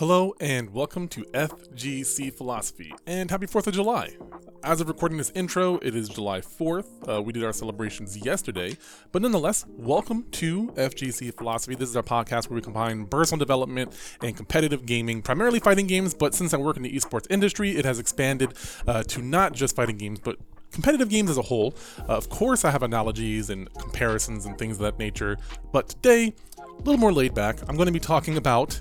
Hello and welcome to FGC Philosophy and happy 4th of July. As of recording this intro, it is July 4th. Uh, we did our celebrations yesterday, but nonetheless, welcome to FGC Philosophy. This is our podcast where we combine personal development and competitive gaming, primarily fighting games, but since I work in the esports industry, it has expanded uh, to not just fighting games, but competitive games as a whole. Uh, of course, I have analogies and comparisons and things of that nature, but today, a little more laid back, I'm going to be talking about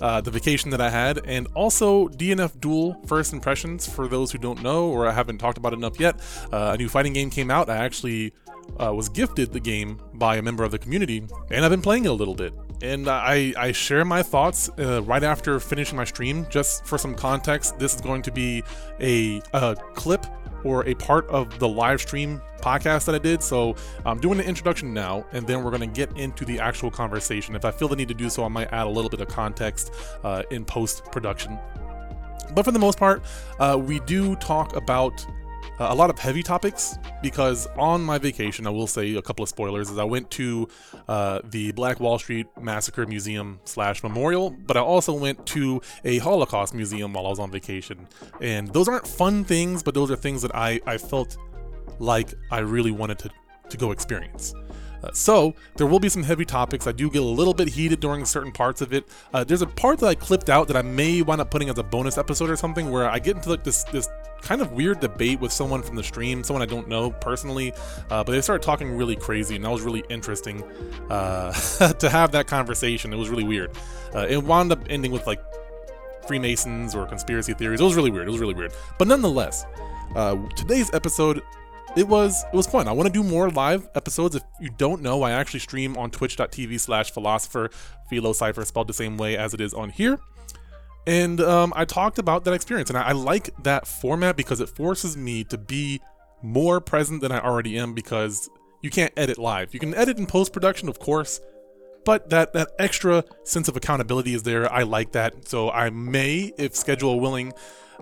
uh, the vacation that I had, and also DNF Duel First Impressions for those who don't know or I haven't talked about it enough yet. Uh, a new fighting game came out. I actually uh, was gifted the game by a member of the community, and I've been playing it a little bit. And I, I share my thoughts uh, right after finishing my stream. Just for some context, this is going to be a, a clip or a part of the live stream podcast that I did. So I'm doing the introduction now, and then we're going to get into the actual conversation. If I feel the need to do so, I might add a little bit of context uh, in post production. But for the most part, uh, we do talk about a lot of heavy topics because on my vacation, I will say a couple of spoilers. Is I went to uh, the Black Wall Street Massacre Museum slash Memorial, but I also went to a Holocaust museum while I was on vacation. And those aren't fun things, but those are things that I I felt like I really wanted to to go experience. Uh, so there will be some heavy topics. I do get a little bit heated during certain parts of it. Uh, there's a part that I clipped out that I may wind up putting as a bonus episode or something, where I get into like this this kind of weird debate with someone from the stream, someone I don't know personally, uh, but they started talking really crazy, and that was really interesting uh, to have that conversation. It was really weird. Uh, it wound up ending with like Freemasons or conspiracy theories. It was really weird. It was really weird. But nonetheless, uh, today's episode it was it was fun. I want to do more live episodes. If you don't know, I actually stream on twitch.tv slash philosopher philo cipher spelled the same way as it is on here. And um, I talked about that experience, and I, I like that format because it forces me to be more present than I already am because you can't edit live. You can edit in post production, of course, but that that extra sense of accountability is there. I like that, so I may, if schedule willing,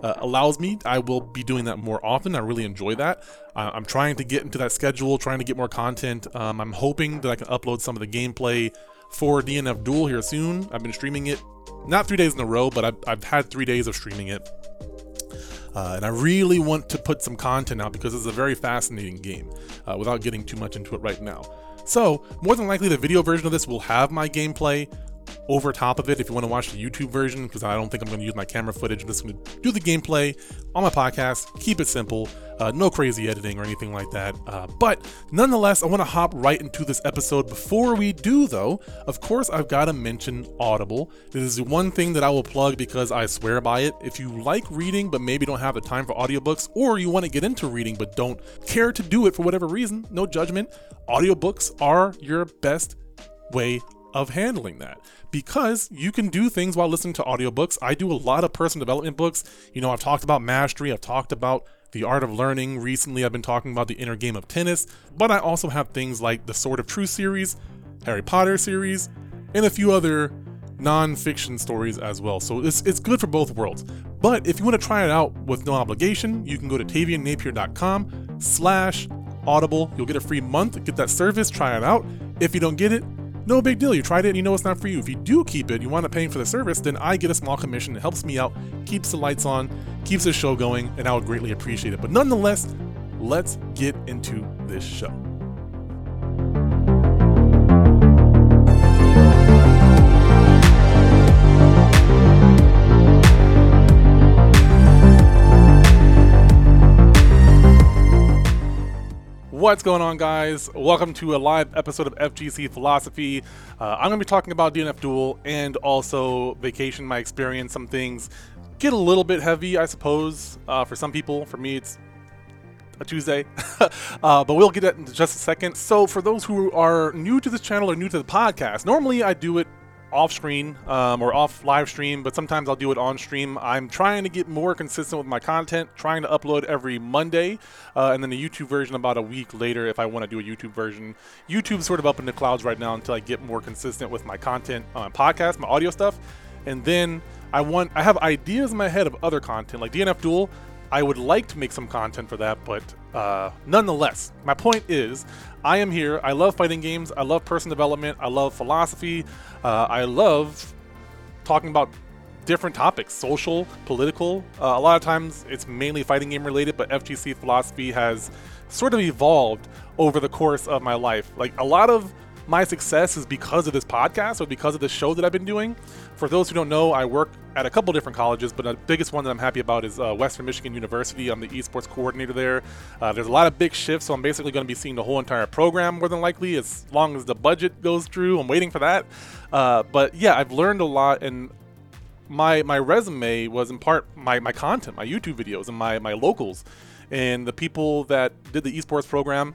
uh, allows me, I will be doing that more often. I really enjoy that. Uh, I'm trying to get into that schedule, trying to get more content. Um, I'm hoping that I can upload some of the gameplay for DNF Duel here soon. I've been streaming it, not three days in a row, but I've, I've had three days of streaming it. Uh, and I really want to put some content out because it's a very fascinating game uh, without getting too much into it right now. So, more than likely, the video version of this will have my gameplay over top of it if you want to watch the YouTube version, because I don't think I'm going to use my camera footage. I'm just going to do the gameplay on my podcast, keep it simple, uh, no crazy editing or anything like that. Uh, but nonetheless, I want to hop right into this episode. Before we do, though, of course, I've got to mention Audible. This is one thing that I will plug because I swear by it. If you like reading but maybe don't have the time for audiobooks, or you want to get into reading but don't care to do it for whatever reason, no judgment, audiobooks are your best way of handling that because you can do things while listening to audiobooks. I do a lot of personal development books. You know, I've talked about mastery, I've talked about the art of learning. Recently, I've been talking about the inner game of tennis, but I also have things like the Sword of Truth series, Harry Potter series, and a few other non-fiction stories as well. So it's, it's good for both worlds. But if you want to try it out with no obligation, you can go to taviannapier.com slash audible. You'll get a free month, get that service, try it out. If you don't get it, no big deal. You tried it and you know it's not for you. If you do keep it, you want to pay for the service, then I get a small commission. It helps me out, keeps the lights on, keeps the show going, and I would greatly appreciate it. But nonetheless, let's get into this show. What's going on, guys? Welcome to a live episode of FGC Philosophy. Uh, I'm going to be talking about DNF Duel and also vacation, my experience. Some things get a little bit heavy, I suppose, uh, for some people. For me, it's a Tuesday, uh, but we'll get it in just a second. So, for those who are new to this channel or new to the podcast, normally I do it off screen um, or off live stream, but sometimes I'll do it on stream. I'm trying to get more consistent with my content, trying to upload every Monday, uh, and then the YouTube version about a week later if I want to do a YouTube version. YouTube's sort of up in the clouds right now until I get more consistent with my content on my podcast, my audio stuff, and then I want I have ideas in my head of other content like DNF Duel. I would like to make some content for that, but uh, nonetheless, my point is, I am here. I love fighting games. I love person development. I love philosophy. Uh, I love talking about different topics social, political. Uh, a lot of times it's mainly fighting game related, but FGC philosophy has sort of evolved over the course of my life. Like a lot of my success is because of this podcast or because of the show that I've been doing. For those who don't know, I work at a couple different colleges, but the biggest one that I'm happy about is uh, Western Michigan University. I'm the esports coordinator there. Uh, there's a lot of big shifts, so I'm basically going to be seeing the whole entire program more than likely, as long as the budget goes through. I'm waiting for that. Uh, but yeah, I've learned a lot, and my my resume was in part my, my content, my YouTube videos, and my my locals, and the people that did the esports program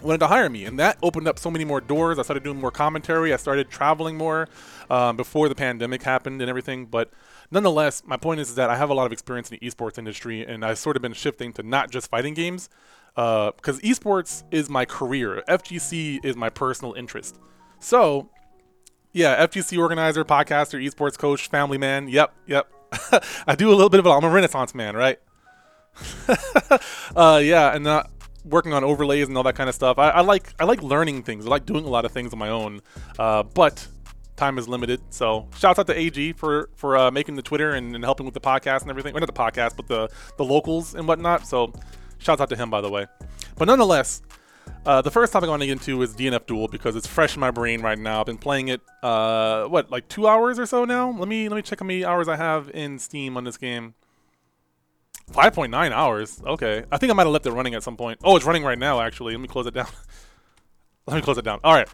wanted to hire me and that opened up so many more doors. I started doing more commentary. I started traveling more um, before the pandemic happened and everything but nonetheless my point is, that i have a lot of experience in the esports industry and i've sort of been shifting to not just fighting games because uh, esports is my career. Fgc is my personal interest. So yeah fgc organizer podcaster esports coach family man yep yep. I do a little bit of it i'm a renaissance man right? Uh, yeah and uh, working on overlays and all that kind of stuff. I, I, like I like learning things. I like doing a lot of things on my own, uh, but time is limited. So shouts out to AG for for uh, making the Twitter and, and, helping with the podcast and everything. Well, not the podcast, but the the locals and whatnot. So shouts out to him by the way. But nonetheless, uh, the first topic I want to get into is DNF Duel because it's fresh in my brain right now. I've been playing it, uh, what, like two hours or so now. Let me let me check how many hours I have in Steam on this game. 5.9 hours. Okay. I think I might have left it running at some point. Oh, it's running right now, actually. Let me close it down. Let me close it down. All right.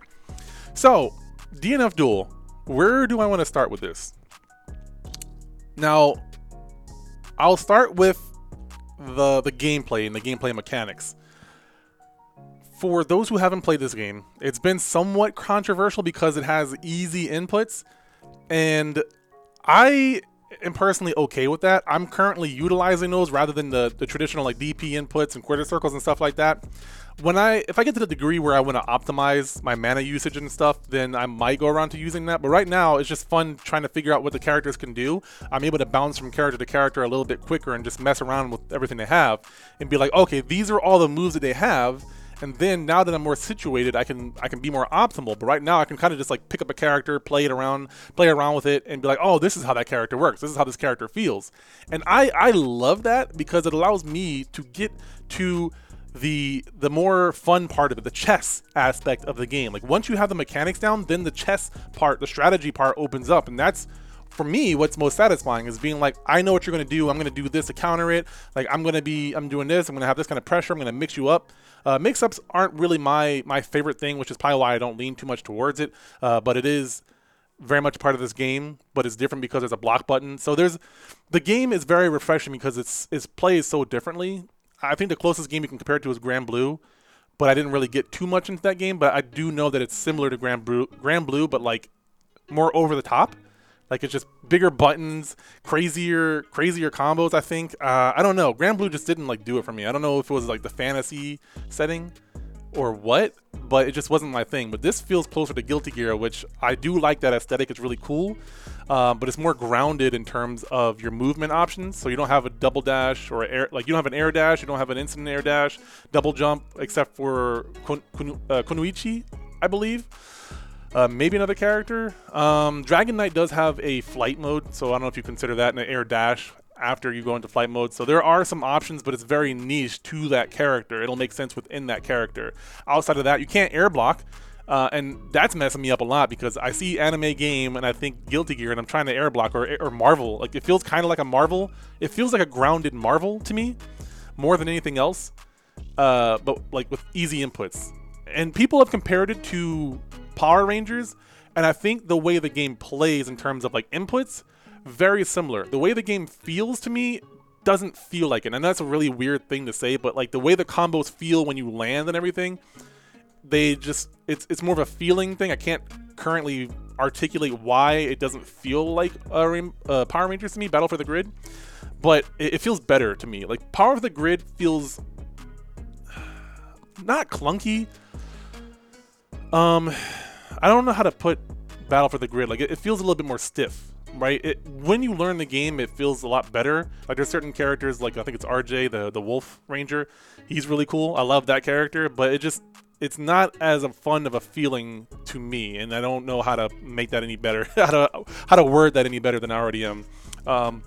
So, DNF Duel. Where do I want to start with this? Now, I'll start with the the gameplay and the gameplay mechanics. For those who haven't played this game, it's been somewhat controversial because it has easy inputs and I am personally okay with that. I'm currently utilizing those rather than the, the traditional like DP inputs and quarter circles and stuff like that. When I if I get to the degree where I want to optimize my mana usage and stuff, then I might go around to using that. But right now, it's just fun trying to figure out what the characters can do. I'm able to bounce from character to character a little bit quicker and just mess around with everything they have and be like, okay, these are all the moves that they have and then now that I'm more situated, I can I can be more optimal. But right now, I can kind of just like pick up a character, play it around, play around with it, and be like, oh, this is how that character works. This is how this character feels, and I I love that because it allows me to get to the the more fun part of it, the chess aspect of the game. Like once you have the mechanics down, then the chess part, the strategy part opens up, and that's for me, what's most satisfying is being like, I know what you're gonna do. I'm gonna do this to counter it. Like I'm gonna be, I'm doing this. I'm gonna have this kind of pressure. I'm gonna mix you up. Uh, mix-ups aren't really my my favorite thing, which is probably why I don't lean too much towards it. Uh, but it is very much part of this game, but it's different because there's a block button. So there's the game is very refreshing because it's it's plays so differently. I think the closest game you can compare it to is Granblue, but I didn't really get too much into that game. But I do know that it's similar to Granblue, Grand Blue, but like more over the top. Like it's just bigger buttons, crazier, crazier combos. I think. Uh, I don't know. Granblue just didn't like do it for me. I don't know if it was like the fantasy setting or what, but it just wasn't my thing. But this feels closer to Guilty Gear, which I do like that aesthetic. It's really cool, um, but it's more grounded in terms of your movement options. So you don't have a double dash or air, like you don't have an air dash, you don't have an instant air dash, double jump, except for Kun, Kun, uh, Kunoichi, I believe. Uh, maybe another character. Um, Dragon Knight does have a flight mode, so I don't know if you consider that an air dash after you go into flight mode. So there are some options, but it's very niche to that character. It'll make sense within that character. Outside of that, you can't air block. Uh, and that's messing me up a lot because I see anime game and I think Guilty Gear and I'm trying to air block or, or Marvel. Like it feels kind of like a Marvel. It feels like a grounded Marvel to me more than anything else. Uh, but like with easy inputs. And people have compared it to Power Rangers, and I think the way the game plays in terms of like inputs, very similar. The way the game feels to me doesn't feel like it, and that's a really weird thing to say, but like the way the combos feel when you land and everything, they just it's it's more of a feeling thing. I can't currently articulate why it doesn't feel like a, uh, Power Rangers to me, Battle for the Grid, but it, it feels better to me. Like Power of the Grid feels not clunky. Um, I don't know how to put Battle for the Grid. Like it, it feels a little bit more stiff, right? It, when you learn the game, it feels a lot better. Like there's certain characters, like I think it's RJ, the the Wolf Ranger. He's really cool. I love that character, but it just it's not as a fun of a feeling to me, and I don't know how to make that any better, how to how to word that any better than I already am. Um,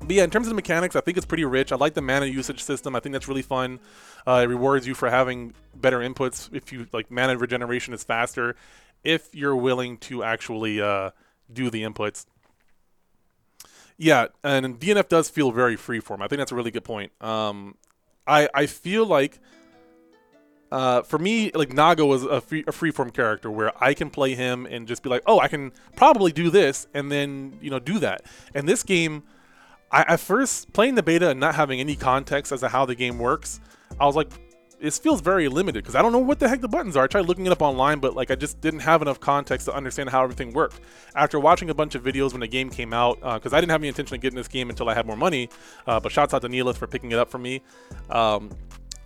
but yeah, in terms of the mechanics, I think it's pretty rich. I like the mana usage system. I think that's really fun. Uh, it rewards you for having better inputs if you like mana regeneration is faster if you're willing to actually uh, do the inputs. Yeah, and DNF does feel very freeform. I think that's a really good point. Um, I I feel like uh, for me, like Nago was a, free, a freeform character where I can play him and just be like, oh, I can probably do this, and then you know do that. And this game, I at first playing the beta and not having any context as to how the game works, I was like, this feels very limited because I don't know what the heck the buttons are. I tried looking it up online, but like I just didn't have enough context to understand how everything worked. After watching a bunch of videos when the game came out, because uh, I didn't have any intention of getting this game until I had more money, uh, but shouts out to Neelith for picking it up for me. Um,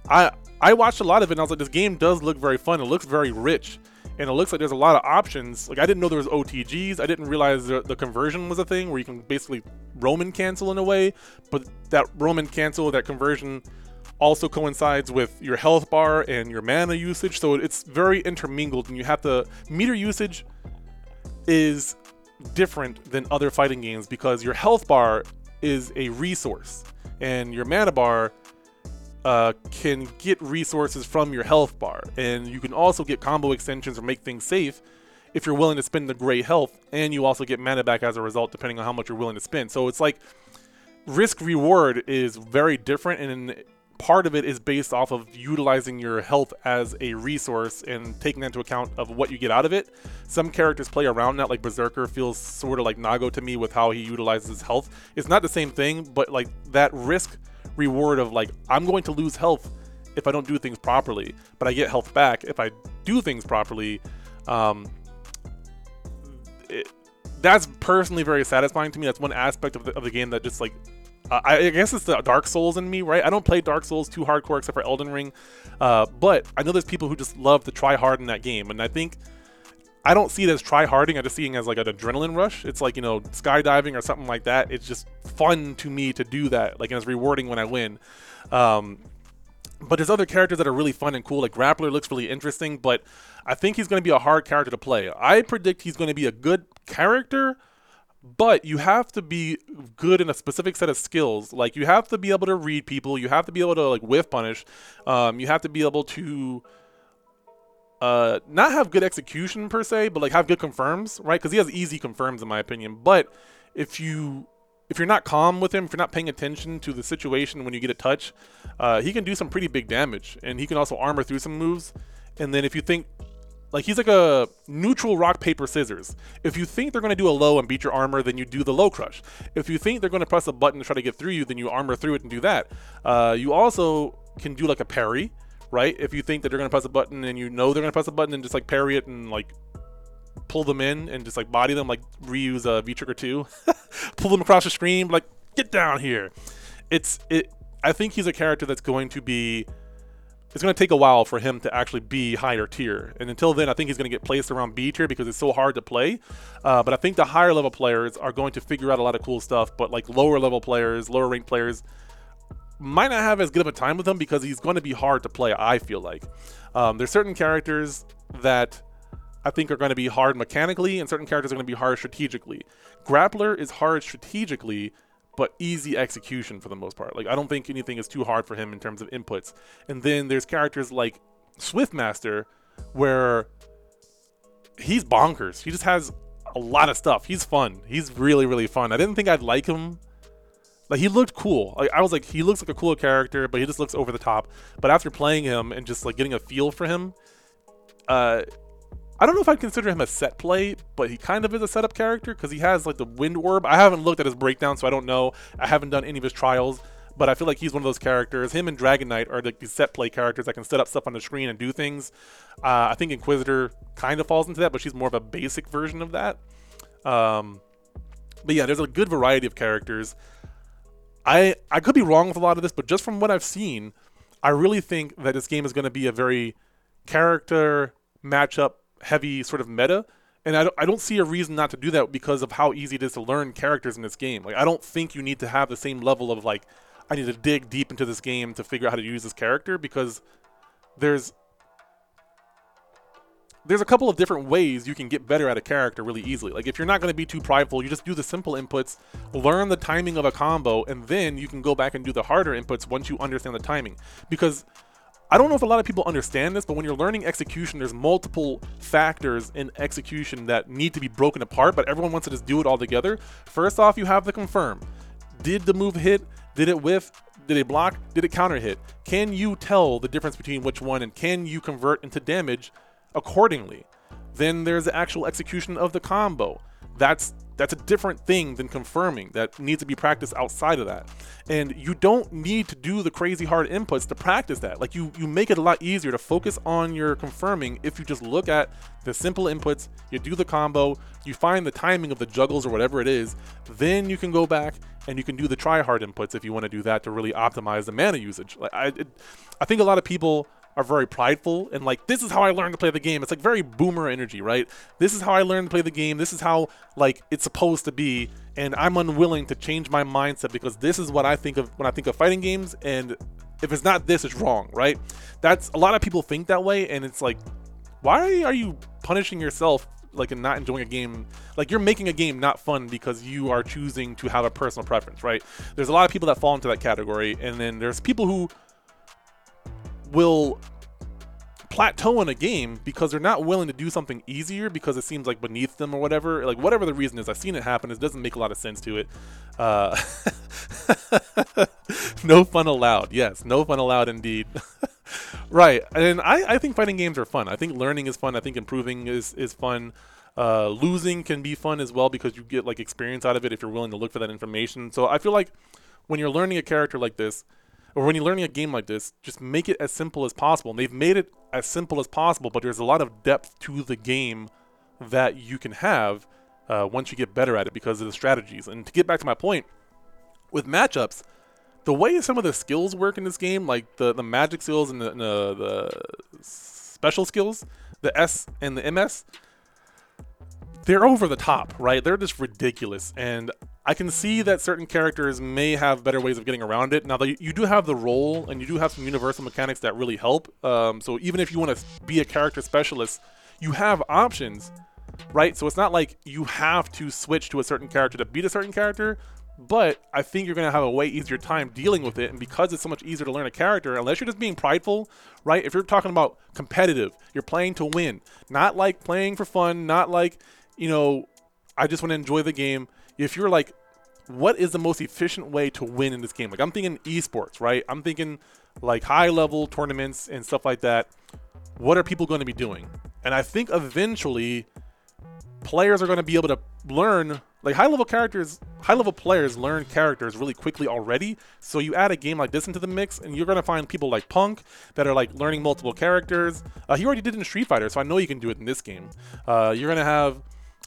I I watched a lot of it and I was like, this game does look very fun. It looks very rich. And it looks like there's a lot of options. Like I didn't know there was OTGs. I didn't realize the, the conversion was a thing where you can basically Roman cancel in a way. But that Roman cancel, that conversion also coincides with your health bar and your mana usage. So it's very intermingled and you have to meter usage is different than other fighting games because your health bar is a resource and your mana bar uh, can get resources from your health bar, and you can also get combo extensions or make things safe if you're willing to spend the gray health, and you also get mana back as a result, depending on how much you're willing to spend. So it's like risk reward is very different, and part of it is based off of utilizing your health as a resource and taking into account of what you get out of it. Some characters play around that, like Berserker feels sort of like Nago to me with how he utilizes health. It's not the same thing, but like that risk reward of like I'm going to lose health if I don't do things properly, but I get health back if I do things properly. Um, it, that's personally very satisfying to me. That's one aspect of the, of the game that just like uh, I, guess it's the Dark Souls in me, right? I don't play Dark Souls too hardcore except for Elden Ring, uh, but I know there's people who just love to try hard in that game, and I think I don't see it as try harding. I just see it as like an adrenaline rush. It's like you know skydiving or something like that. It's just fun to me to do that. Like and it's rewarding when I win. Um, but there's other characters that are really fun and cool. Like Grappler looks really interesting, but I think he's going to be a hard character to play. I predict he's going to be a good character, but you have to be good in a specific set of skills. Like you have to be able to read people. You have to be able to like whiff punish. Um, you have to be able to uh not have good execution per se, but like have good confirms, right? Because he has easy confirms in my opinion. But if you if you're not calm with him, if you're not paying attention to the situation when you get a touch, uh, he can do some pretty big damage, and he can also armor through some moves. And then if you think like he's like a neutral rock paper scissors. If you think they're going to do a low and beat your armor, then you do the low crush. If you think they're going to press a button to try to get through you, then you armor through it and do that. Uh, you also can do like a parry right? If you think that they're gonna press a button and you know they're gonna press a button and just like parry it and like pull them in and just like body them, like reuse uh, V Trigger two, pull them across the screen, like get down here. It's it. I think he's a character that's going to be. It's going to take a while for him to actually be higher tier, and until then, I think he's going to get placed around B tier because it's so hard to play. Uh, but I think the higher level players are going to figure out a lot of cool stuff. But like lower level players, lower ranked players, might not have as good of a time with him because he's going to be hard to play. I feel like um, there's certain characters that I think are going to be hard mechanically, and certain characters are going to be hard strategically. Grappler is hard strategically, but easy execution for the most part. Like I don't think anything is too hard for him in terms of inputs. And then there's characters like Swiftmaster, where he's bonkers. He just has a lot of stuff. He's fun. He's really really fun. I didn't think I'd like him like he looked cool. Like I was like, he looks like a cool character, but he just looks over the top. But after playing him and just like getting a feel for him, uh, I don't know if I'd consider him a set play, but he kind of is a setup character because he has like the wind orb. I haven't looked at his breakdown, so I don't know. I haven't done any of his trials, but I feel like he's one of those characters. Him and Dragon Knight are like set play characters that can set up stuff on the screen and do things. Uh, I think Inquisitor kind of falls into that, but she's more of a basic version of that. Um, but yeah, there's a good variety of characters. I I could be wrong with a lot of this, but just from what I've seen, I really think that this game is going to be a very character matchup heavy sort of meta. And I don't, I don't see a reason not to do that because of how easy it is to learn characters in this game. Like I don't think you need to have the same level of like I need to dig deep into this game to figure out how to use this character because there's there's a couple of different ways you can get better at a character really easily. Like if you're not going to be too prideful, you just do the simple inputs, learn the timing of a combo, and then you can go back and do the harder inputs once you understand the timing. Because I don't know if a lot of people understand this, but when you're learning execution, there's multiple factors in execution that need to be broken apart, but everyone wants to just do it all together. First off, you have the confirm. Did the move hit? Did it whiff? Did it block? Did it counter hit? Can you tell the difference between which one and can you convert into damage accordingly. Then there's the actual execution of the combo. That's that's a different thing than confirming that needs to be practiced outside of that. And you don't need to do the crazy hard inputs to practice that. Like you you make it a lot easier to focus on your confirming if you just look at the simple inputs, you do the combo, you find the timing of the juggles or whatever it is, then you can go back and you can do the try hard inputs if you want to do that to really optimize the mana usage. Like I it, I think a lot of people are very prideful and like this is how I learned to play the game. It's like very boomer energy, right? This is how I learned to play the game. This is how like it's supposed to be and I'm unwilling to change my mindset because this is what I think of when I think of fighting games and if it's not this it's wrong, right? That's a lot of people think that way and it's like why are you punishing yourself like and not enjoying a game like you're making a game not fun because you are choosing to have a personal preference right there's a lot of people that fall into that category and then there's people who will plateau in a game because they're not willing to do something easier because it seems like beneath them or whatever. Like whatever the reason is, I've seen it happen. It doesn't make a lot of sense to it. Uh, no fun allowed. Yes, no fun allowed indeed. right, and I, I think fighting games are fun. I think learning is fun. I think improving is is fun. Uh, losing can be fun as well because you get like experience out of it if you're willing to look for that information. So I feel like when you're learning a character like this, or when you're learning a game like this, just make it as simple as possible. And they've made it as simple as possible, but there's a lot of depth to the game that you can have uh, once you get better at it because of the strategies. And to get back to my point, with matchups, the way some of the skills work in this game, like the, the magic skills and the, and the, the special skills, the S and the MS, they're over the top, right? They're just ridiculous. And I can see that certain characters may have better ways of getting around it. Now, you do have the roll, and you do have some universal mechanics that really help. Um, so even if you want to be a character specialist, you have options, right? So it's not like you have to switch to a certain character to beat a certain character. But I think you're going to have a way easier time dealing with it. And because it's so much easier to learn a character, unless you're just being prideful, right? If you're talking about competitive, you're playing to win, not like playing for fun, not like you know, I just want to enjoy the game. If you're like, what is the most efficient way to win in this game? Like I'm thinking esports, right? I'm thinking like high level tournaments and stuff like that. What are people going to be doing? And I think eventually players are going to be able to learn like high level characters high level players learn characters really quickly already so you add a game like this into the mix and you're going to find people like punk that are like learning multiple characters uh, he already did in street fighter so i know you can do it in this game uh, you're going to have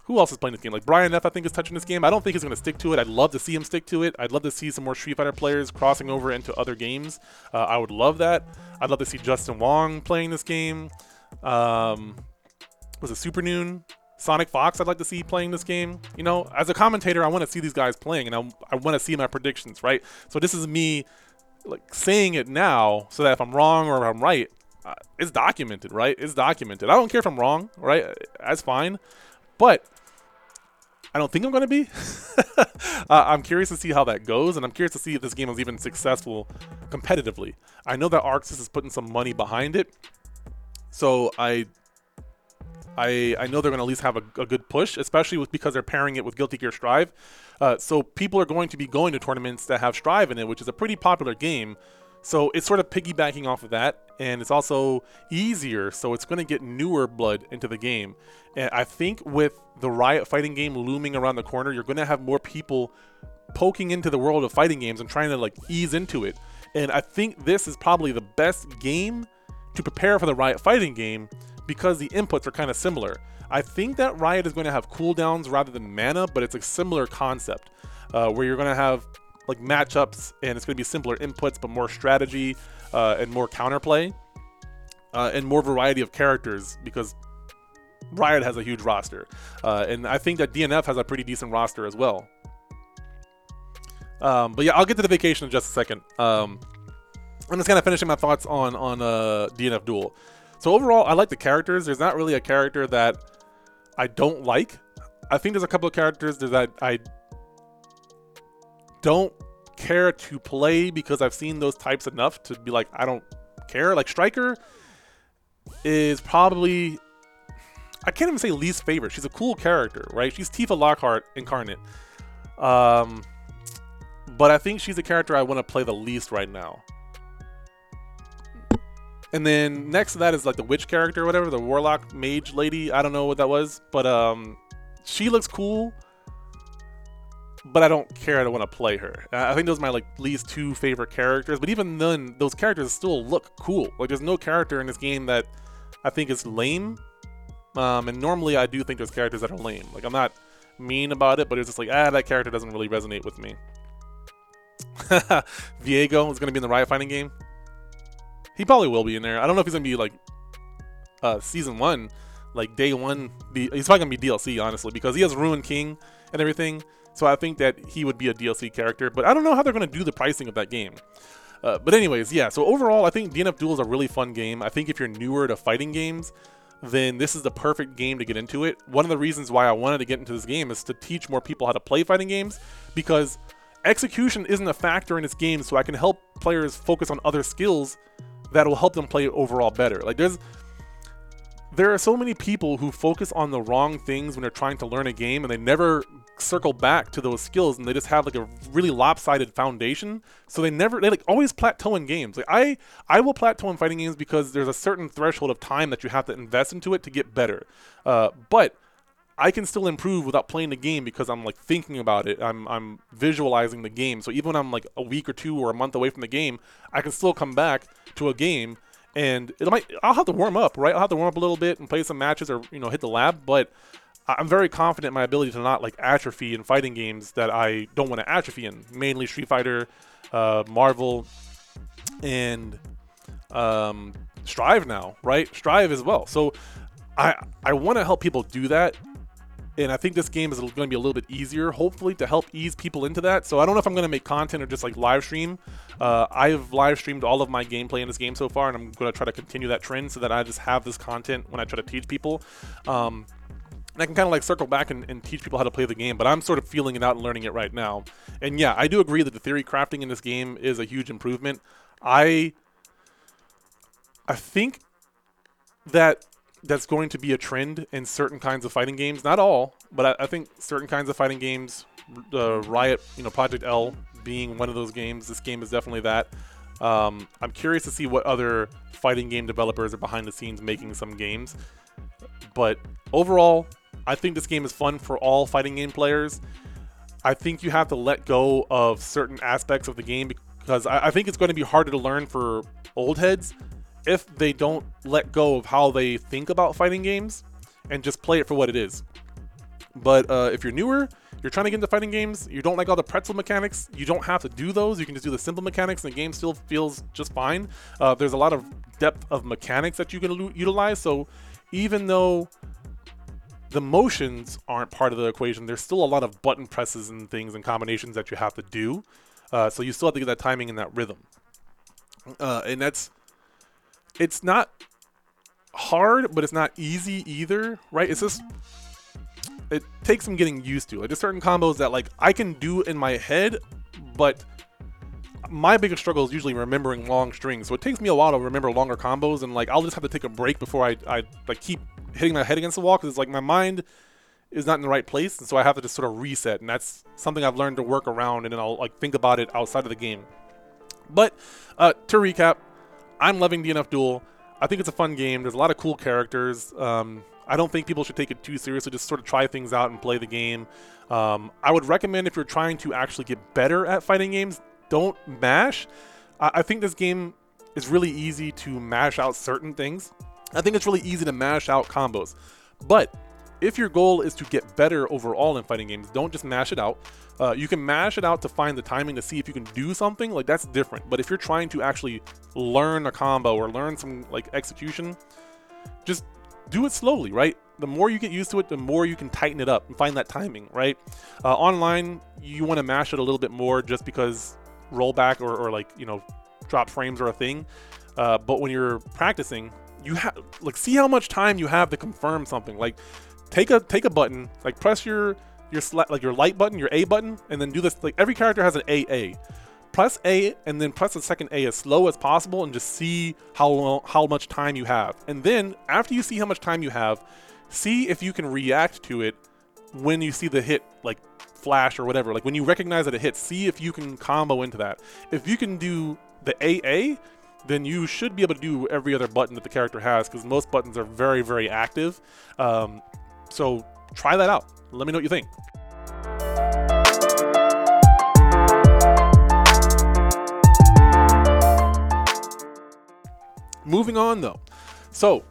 who else is playing this game? Like Brian F, I think, is touching this game. I don't think he's going to stick to it. I'd love to see him stick to it. I'd love to see some more Street Fighter players crossing over into other games. Uh, I would love that. I'd love to see Justin Wong playing this game. Um, was it Super Noon? Sonic Fox, I'd like to see playing this game. You know, as a commentator, I want to see these guys playing, and I, I want to see my predictions, right? So this is me like saying it now, so that if I'm wrong or if I'm right, uh, it's documented, right? It's documented. I don't care if I'm wrong, right? That's fine. But I don't think I'm going to be. uh, I'm curious to see how that goes, and I'm curious to see if this game is even successful competitively. I know that ArcSys is putting some money behind it, so I, I, I know they're going to at least have a, a, good push, especially with because they're pairing it with Guilty Gear Strive. Uh, so people are going to be going to tournaments that have Strive in it, which is a pretty popular game. So it's sort of piggybacking off of that, and it's also easier, so it's going to get newer blood into the game. And I think with the Riot fighting game looming around the corner, you're going to have more people poking into the world of fighting games and trying to like ease into it. And I think this is probably the best game to prepare for the Riot fighting game because the inputs are kind of similar. I think that Riot is going to have cooldowns rather than mana, but it's a similar concept uh, where you're going to have like matchups, and it's going to be simpler inputs, but more strategy uh, and more counterplay, uh, and more variety of characters because Riot has a huge roster, uh, and I think that DNF has a pretty decent roster as well. Um, but yeah, I'll get to the vacation in just a second. Um, I'm just kind of finishing my thoughts on on uh, DNF Duel. So overall, I like the characters. There's not really a character that I don't like. I think there's a couple of characters that I don't care to play because I've seen those types enough to be like, I don't care. Like Striker is probably I can't even say least favorite. She's a cool character, right? She's Tifa Lockhart incarnate. Um, but I think she's a character I want to play the least right now. And then next to that is like the witch character or whatever, the warlock mage lady. I don't know what that was, but um, she looks cool. But I don't care. I don't want to play her. I think those are my like least two favorite characters. But even then, those characters still look cool. Like there's no character in this game that I think is lame. Um, and normally I do think there's characters that are lame. Like I'm not mean about it, but it's just like ah, that character doesn't really resonate with me. Viego is going to be in the Riot Fighting game. He probably will be in there. I don't know if he's going to be like uh, season one, like day one. He's probably going to be DLC, honestly, because he has Ruined King and everything. So I think that he would be a DLC character, but I don't know how they're going to do the pricing of that game. Uh, but anyways, yeah. So overall, I think DNF Duel is a really fun game. I think if you're newer to fighting games, then this is the perfect game to get into it. One of the reasons why I wanted to get into this game is to teach more people how to play fighting games because execution isn't a factor in this game, so I can help players focus on other skills that will help them play overall better. Like there's there are so many people who focus on the wrong things when they're trying to learn a game and they never circle back to those skills and they just have like a really lopsided foundation so they never they like always plateau in games like i i will plateau in fighting games because there's a certain threshold of time that you have to invest into it to get better uh, but I can still improve without playing the game because I'm like thinking about it. I'm I'm visualizing the game. So even when I'm like a week or two or a month away from the game, I can still come back to a game and it might I'll have to warm up, right? I'll have to warm up a little bit and play some matches or you know hit the lab, but I'm very confident in my ability to not like atrophy in fighting games that I don't want to atrophy in, mainly Street Fighter, uh, Marvel, and um, Strive now, right? Strive as well. So I I want to help people do that. And I think this game is going to be a little bit easier, hopefully, to help ease people into that. So I don't know if I'm going to make content or just like live stream. Uh, I've live streamed all of my gameplay in this game so far, and I'm going to try to continue that trend so that I just have this content when I try to teach people. Um, and I can kind of like circle back and, and, teach people how to play the game, but I'm sort of feeling it out and learning it right now. And yeah, I do agree that the theory crafting in this game is a huge improvement. I I think that that's going to be a trend in certain kinds of fighting games. Not all, but I, I think certain kinds of fighting games, uh, Riot, you know, Project L being one of those games. This game is definitely that. Um, I'm curious to see what other fighting game developers are behind the scenes making some games. But overall, I think this game is fun for all fighting game players. I think you have to let go of certain aspects of the game because I, I think it's going to be harder to learn for old heads if they don't let go of how they think about fighting games and just play it for what it is. But uh, if you're newer, you're trying to get into fighting games, you don't like all the pretzel mechanics, you don't have to do those. You can just do the simple mechanics, and the game still feels just fine. Uh, there's a lot of depth of mechanics that you can utilize. So even though the motions aren't part of the equation. There's still a lot of button presses and things and combinations that you have to do. Uh, so you still have to get that timing and that rhythm. Uh, and that's it's not hard, but it's not easy either, right? It's just it takes some getting used to. Like there's certain combos that like I can do in my head, but my biggest struggle is usually remembering long strings. So it takes me a while to remember longer combos, and like I'll just have to take a break before I I like keep hitting my head against the wall because it's like my mind is not in the right place, and so I have to just sort of reset, and that's something I've learned to work around, and then I'll like think about it outside of the game. But uh, to recap, I'm loving DNF Duel. I think it's a fun game. There's a lot of cool characters. Um, I don't think people should take it too seriously. Just sort of try things out and play the game. Um, I would recommend if you're trying to actually get better at fighting games, don't mash. I, I think this game is really easy to mash out certain things. I think it's really easy to mash out combos. But if your goal is to get better overall in fighting games, don't just mash it out. Uh, you can mash it out to find the timing to see if you can do something, like that's different. But if you're trying to actually learn a combo or learn some like execution, just do it slowly, right? The more you get used to it, the more you can tighten it up and find that timing, right? Uh, online, you want to mash it a little bit more just because rollback or, or like, you know, drop frames are a thing. Uh, but when you're practicing, you have like see how much time you have to confirm something. Like take a take a button, like press your your sla- like your light button, your A button, and then do this. Like every character has an AA. Press A and then press the second A as slow as possible, and just see how long, how much time you have. And then after you see how much time you have, see if you can react to it when you see the hit like flash or whatever. Like when you recognize that it hits, see if you can combo into that. If you can do the AA, then you should be able to do every other button that the character has because most buttons are very, very active. Um, so try that out. Let me know what you think. Moving on though. So,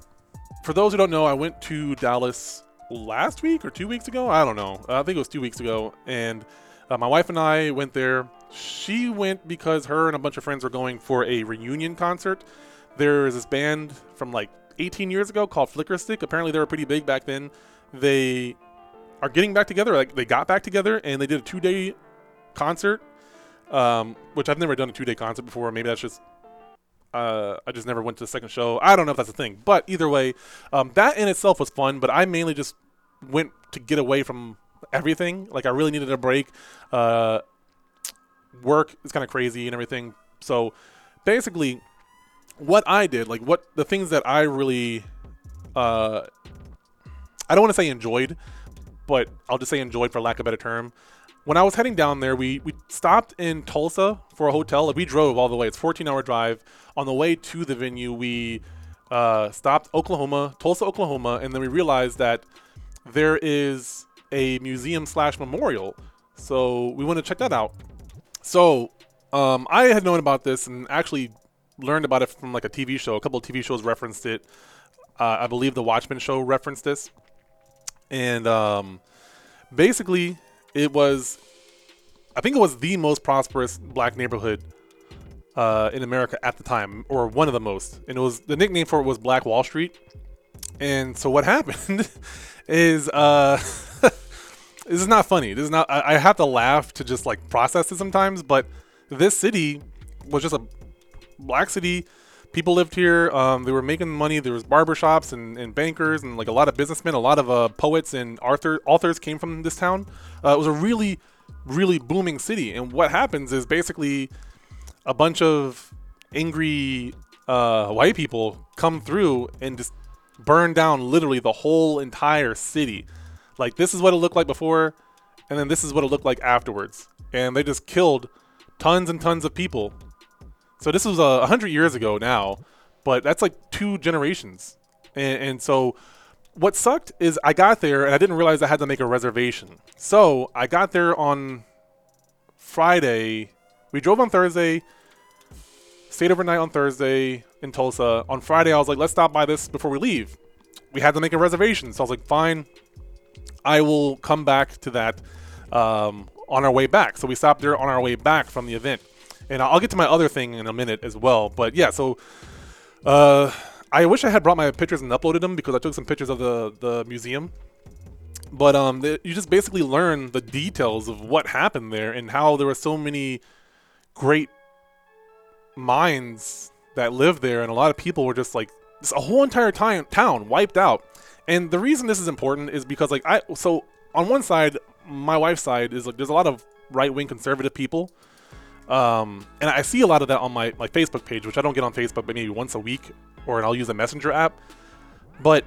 for those who don't know, I went to Dallas last week or two weeks ago. I don't know. I think it was two weeks ago. And uh, my wife and I went there. She went because her and a bunch of friends were going for a reunion concert. There is this band from like 18 years ago called Flickerstick. Apparently, they were pretty big back then. They are getting back together. Like they got back together and they did a two day concert, um, which I've never done a two day concert before. Maybe that's just uh, I just never went to the second show. I don't know if that's a thing, but either way, um, that in itself was fun. But I mainly just went to get away from everything. Like I really needed a break. Uh, work is kind of crazy and everything. So basically, what I did, like what the things that I really, uh, I don't want to say enjoyed, but I'll just say enjoyed for lack of a better term. When I was heading down there, we we stopped in Tulsa for a hotel. Like we drove all the way. It's 14 hour drive. On the way to the venue, we uh, stopped Oklahoma, Tulsa, Oklahoma, and then we realized that there is a museum slash memorial. So we want to check that out. So um, I had known about this and actually learned about it from like a TV show. A couple of TV shows referenced it. Uh, I believe the Watchmen show referenced this, and um, basically it was, I think it was the most prosperous black neighborhood uh, in America at the time, or one of the most. And it was the nickname for it was Black Wall Street. And so what happened is uh, this is not funny. This is not. I, I have to laugh to just like process it sometimes. But this city was just a black city. People lived here. Um, they were making money. There was barbershops and, and bankers and like a lot of businessmen. A lot of uh, poets and author, authors came from this town. Uh, it was a really, really booming city. And what happens is basically a bunch of angry uh, white people come through and just burn down literally the whole entire city. Like this is what it looked like before, and then this is what it looked like afterwards. And they just killed tons and tons of people. So this was a uh, hundred years ago now, but that's like two generations. And, and so what sucked is I got there and I didn't realize I had to make a reservation. So I got there on Friday. We drove on Thursday, stayed overnight on Thursday in Tulsa. On Friday, I was like, let's stop by this before we leave. We had to make a reservation. So I was like, fine, I will come back to that um, on our way back. So we stopped there on our way back from the event. And I'll get to my other thing in a minute as well. But yeah, so uh, I wish I had brought my pictures and uploaded them because I took some pictures of the, the museum. But um, you just basically learn the details of what happened there and how there were so many great minds that lived there, and a lot of people were just like a whole entire town wiped out. And the reason this is important is because like I so on one side, my wife's side is like there's a lot of right wing conservative people. Um, and I see a lot of that on my, my Facebook page, which I don't get on Facebook, but maybe once a week, or I'll use a messenger app. But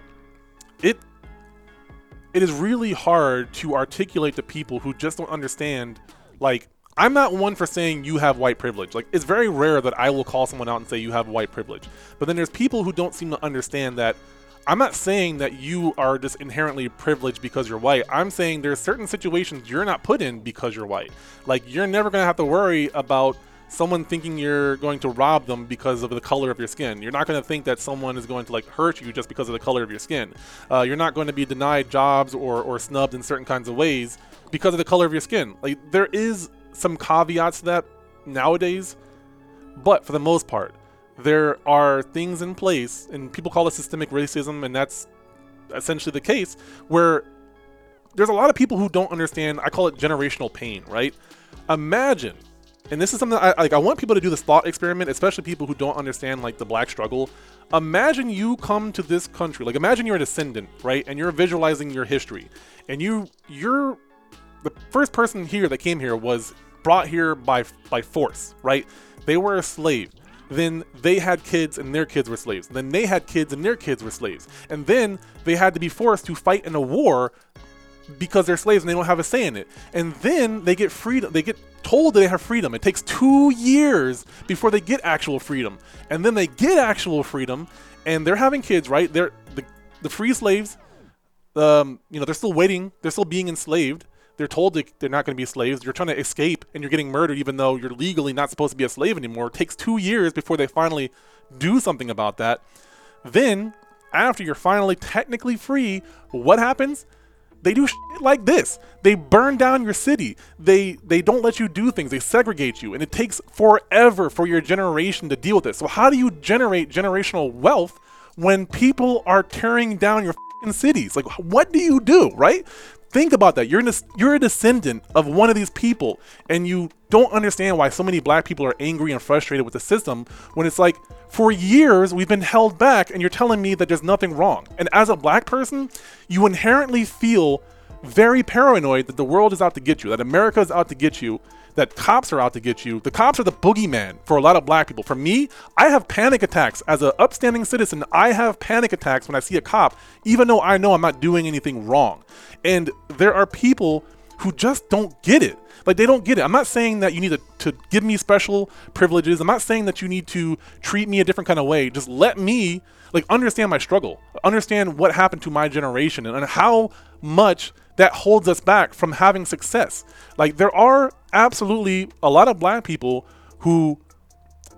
it it is really hard to articulate to people who just don't understand like I'm not one for saying you have white privilege. Like, it's very rare that I will call someone out and say you have white privilege. But then there's people who don't seem to understand that I'm not saying that you are just inherently privileged because you're white. I'm saying there's certain situations you're not put in because you're white. Like, you're never going to have to worry about someone thinking you're going to rob them because of the color of your skin. You're not going to think that someone is going to like hurt you just because of the color of your skin. Uh, you're not going to be denied jobs or, or snubbed in certain kinds of ways because of the color of your skin. Like there is some caveats to that nowadays, but for the most part, there are things in place, and people call it systemic racism, and that's essentially the case, where there's a lot of people who don't understand. I call it generational pain, right? Imagine and this is something I like. I want people to do this thought experiment, especially people who don't understand like the black struggle. Imagine you come to this country, like imagine you're a descendant, right? And you're visualizing your history, and you you're the first person here that came here was brought here by by force, right? They were a slave. Then they had kids and their kids were slaves. Then they had kids and their kids were slaves. And then they had to be forced to fight in a war because they're slaves and they don't have a say in it. And then they get freedom. They get told that they have freedom. It takes two years before they get actual freedom. And then they get actual freedom and they're having kids, right? They're the, the free slaves. Um, you know, they're still waiting. They're still being enslaved. They're told they're not going to be slaves. You're trying to escape and you're getting murdered even though you're legally not supposed to be a slave anymore. It takes two years before they finally do something about that. Then, after you're finally technically free, what happens? They do like this. They burn down your city. They they don't let you do things. They segregate you, and it takes forever for your generation to deal with this. So how do you generate generational wealth when people are tearing down your cities? Like, what do you do, right? Think about that. You're a, you're a descendant of one of these people, and you don't understand why so many black people are angry and frustrated with the system when it's like, for years we've been held back, and you're telling me that there's nothing wrong. And as a black person, you inherently feel very paranoid that the world is out to get you, that America is out to get you, that cops are out to get you. The cops are the boogeyman for a lot of black people. For me, I have panic attacks as an upstanding citizen. I have panic attacks when I see a cop, even though I know I'm not doing anything wrong. And there are people who just don't get it. Like they don't get it. I'm not saying that you need to, to give me special privileges. I'm not saying that you need to treat me a different kind of way. Just let me like understand my struggle, understand what happened to my generation and, and how much that holds us back from having success. Like there are absolutely a lot of black people who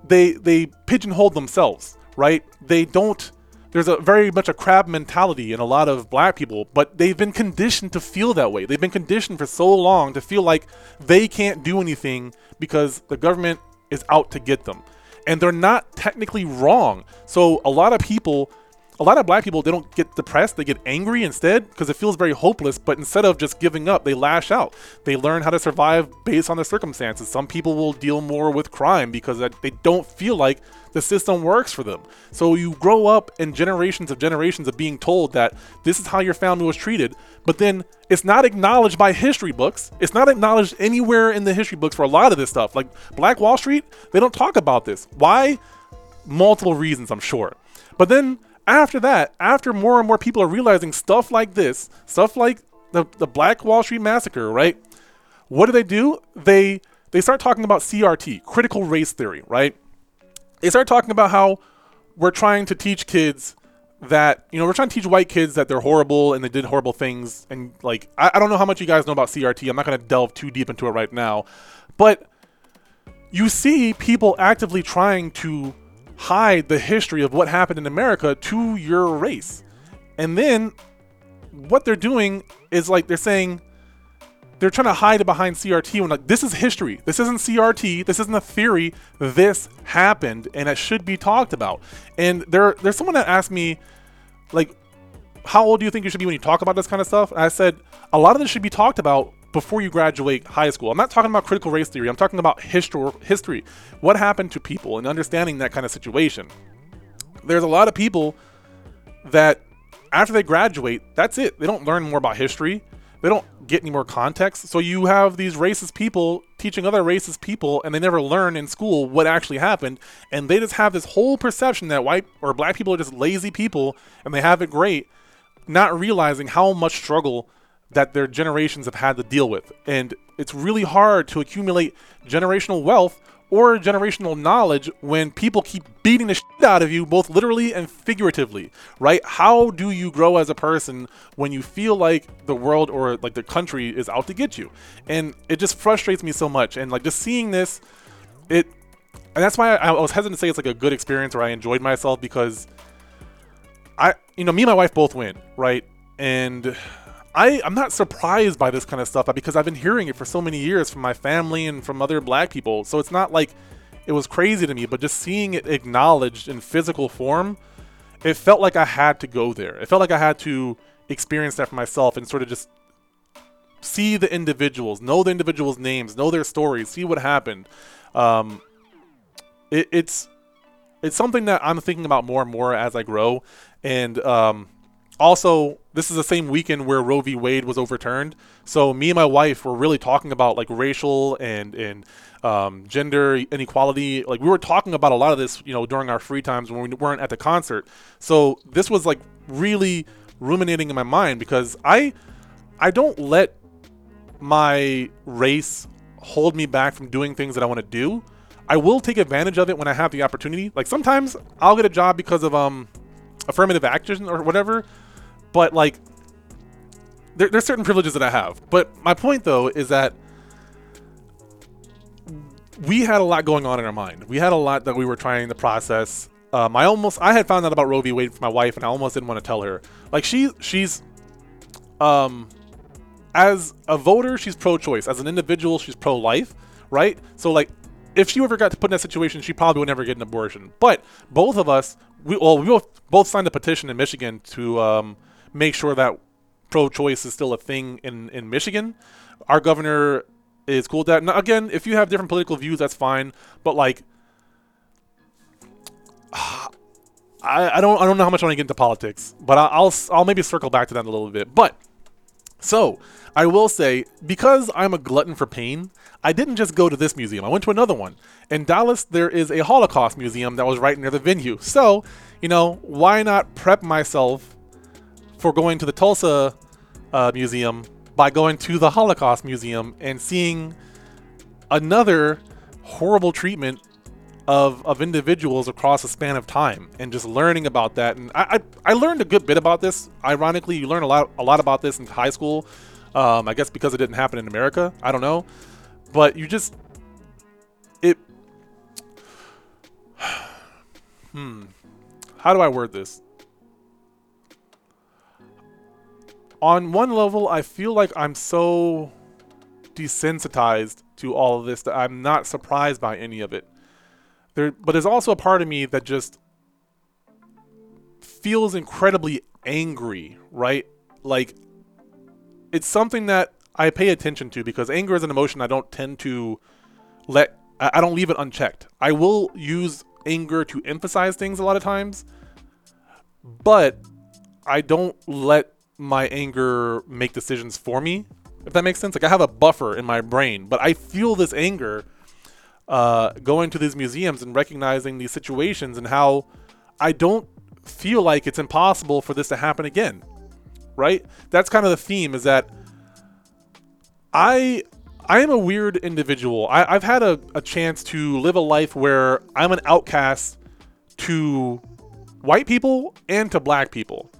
they they pigeonhole themselves, right? They don't there's a very much a crab mentality in a lot of black people, but they've been conditioned to feel that way. They've been conditioned for so long to feel like they can't do anything because the government is out to get them. And they're not technically wrong. So a lot of people a lot of black people they don't get depressed they get angry instead because it feels very hopeless but instead of just giving up they lash out. They learn how to survive based on their circumstances. Some people will deal more with crime because they don't feel like the system works for them. So you grow up in generations of generations of being told that this is how your family was treated but then it's not acknowledged by history books. It's not acknowledged anywhere in the history books for a lot of this stuff. Like black wall street they don't talk about this. Why? Multiple reasons i'm sure. But then after that, after more and more people are realizing stuff like this, stuff like the, the Black Wall Street Massacre, right? What do they do? They they start talking about CRT, critical race theory, right? They start talking about how we're trying to teach kids that you know we're trying to teach white kids that they're horrible and they did horrible things and like I, I don't know how much you guys know about CRT. I'm not going to delve too deep into it right now, but you see people actively trying to hide the history of what happened in America to your race. And then what they're doing is like they're saying they're trying to hide it behind CRT when like this is history. This isn't CRT. This isn't a theory. This happened and it should be talked about. And there there's someone that asked me like how old do you think you should be when you talk about this kind of stuff? And I said a lot of this should be talked about before you graduate high school. I'm not talking about critical race theory. I'm talking about history. History. What happened to people and understanding that kind of situation. There's a lot of people that after they graduate, that's it. They don't learn more about history. They don't get any more context. So you have these racist people teaching other racist people, and they never learn in school what actually happened. And they just have this whole perception that white or black people are just lazy people and they have it great, not realizing how much struggle that their generations have had to deal with. And it's really hard to accumulate generational wealth or generational knowledge when people keep beating the shit out of you, both literally and figuratively, right? How do you grow as a person when you feel like the world or like the country is out to get you? And it just frustrates me so much. And like just seeing this, it, and that's why I, I was hesitant to say it's like a good experience or I enjoyed myself because I, you know, me and my wife both win, right? And I, I'm not surprised by this kind of stuff because I've been hearing it for so many years from my family and from other black people. So it's not like it was crazy to me, but just seeing it acknowledged in physical form, it felt like I had to go there. It felt like I had to experience that for myself and sort of just see the individuals, know the individuals' names, know their stories, see what happened. Um, it, it's it's something that I'm thinking about more and more as I grow, and um, also this is the same weekend where Roe v. Wade was overturned. So me and my wife were really talking about like racial and and um, gender inequality. Like we were talking about a lot of this, you know, during our free times when we weren't at the concert. So this was like really ruminating in my mind because I I don't let my race hold me back from doing things that I want to do. I will take advantage of it when I have the opportunity. Like sometimes I'll get a job because of um affirmative action or whatever, but like there, there's certain privileges that I have. But my point though is that we had a lot going on in our mind. We had a lot that we were trying to process. Um, I almost I had found out about Roe v. Wade from my wife, and I almost didn't want to tell her. Like she she's um as a voter, she's pro-choice. As an individual, she's pro-life, right? So like if she ever got to put in that situation, she probably would never get an abortion. But both of us, we well, we both both signed a petition in Michigan to um, make sure that pro-choice is still a thing in in Michigan. Our governor is cool with that. Now, again, if you have different political views, that's fine. But like, I, I don't I don't know how much I want to get into politics, but I, I'll I'll maybe circle back to that in a little bit. But so I will say because I'm a glutton for pain, I didn't just go to this museum. I went to another one. In Dallas, there is a Holocaust museum that was right near the venue. So, you know, why not prep myself for going to the Tulsa uh, museum by going to the Holocaust museum and seeing another horrible treatment of, of individuals across a span of time and just learning about that. And I, I, I learned a good bit about this. Ironically, you learn a lot a lot about this in high school. Um, I guess because it didn't happen in America. I don't know but you just it hmm how do i word this on one level i feel like i'm so desensitized to all of this that i'm not surprised by any of it there but there's also a part of me that just feels incredibly angry right like it's something that I pay attention to because anger is an emotion I don't tend to let I don't leave it unchecked. I will use anger to emphasize things a lot of times, but I don't let my anger make decisions for me. If that makes sense. Like I have a buffer in my brain, but I feel this anger uh, going to these museums and recognizing these situations and how I don't feel like it's impossible for this to happen again. Right? That's kind of the theme is that I I am a weird individual. I, have had a, a chance to live a life where I'm an outcast to white people and to black people.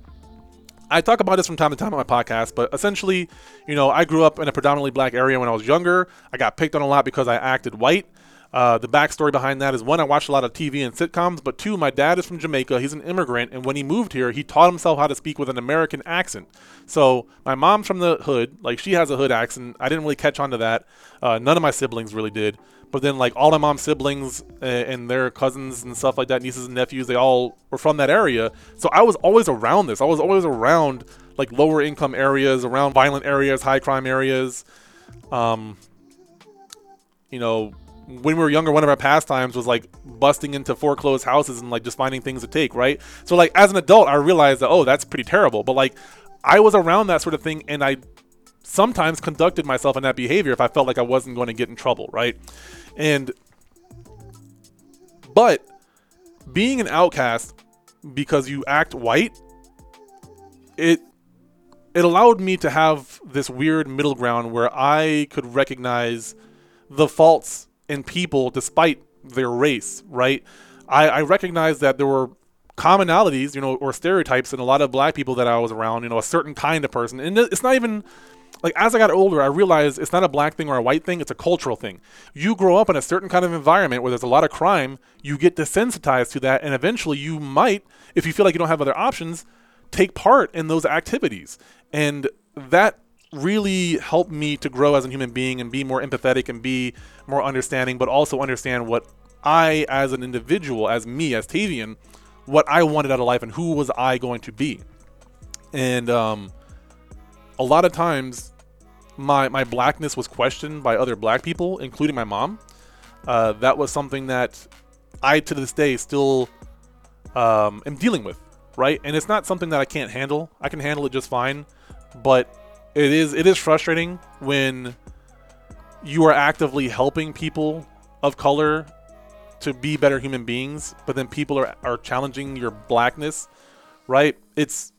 I talk about this from time to time on my podcast, but essentially, you know, I grew up in a predominantly black area when I was younger. I got picked on a lot because I acted white. Uh, the backstory behind that is one, I watched a lot of TV and sitcoms, but two, my dad is from Jamaica. He's an immigrant, and when he moved here, he taught himself how to speak with an American accent. So my mom's from the hood, like she has a hood accent. I didn't really catch on to that. Uh, none of my siblings really did. But then, like all my mom's siblings uh, and their cousins and stuff like that, nieces and nephews, they all were from that area. So I was always around this. I was always around like lower income areas, around violent areas, high crime areas. Um, you know, when we were younger, one of our pastimes was like busting into foreclosed houses and like just finding things to take, right? So like as an adult, I realized that oh, that's pretty terrible. But like I was around that sort of thing, and I sometimes conducted myself in that behavior if I felt like I wasn't going to get in trouble, right? And but being an outcast because you act white, it it allowed me to have this weird middle ground where I could recognize the faults in people despite their race, right? I, I recognized that there were commonalities, you know, or stereotypes in a lot of black people that I was around, you know, a certain kind of person. And it's not even like as I got older, I realized it's not a black thing or a white thing, it's a cultural thing. You grow up in a certain kind of environment where there's a lot of crime, you get desensitized to that, and eventually you might, if you feel like you don't have other options, take part in those activities. And that really helped me to grow as a human being and be more empathetic and be more understanding, but also understand what I, as an individual, as me, as Tavian, what I wanted out of life and who was I going to be. And um, a lot of times, my my blackness was questioned by other black people, including my mom. uh, that was something that I to this day still um, am dealing with, right? And it's not something that I can't handle. I can handle it just fine, but it is it is frustrating when you are actively helping people of color to be better human beings, but then people are, are challenging your blackness, right? It's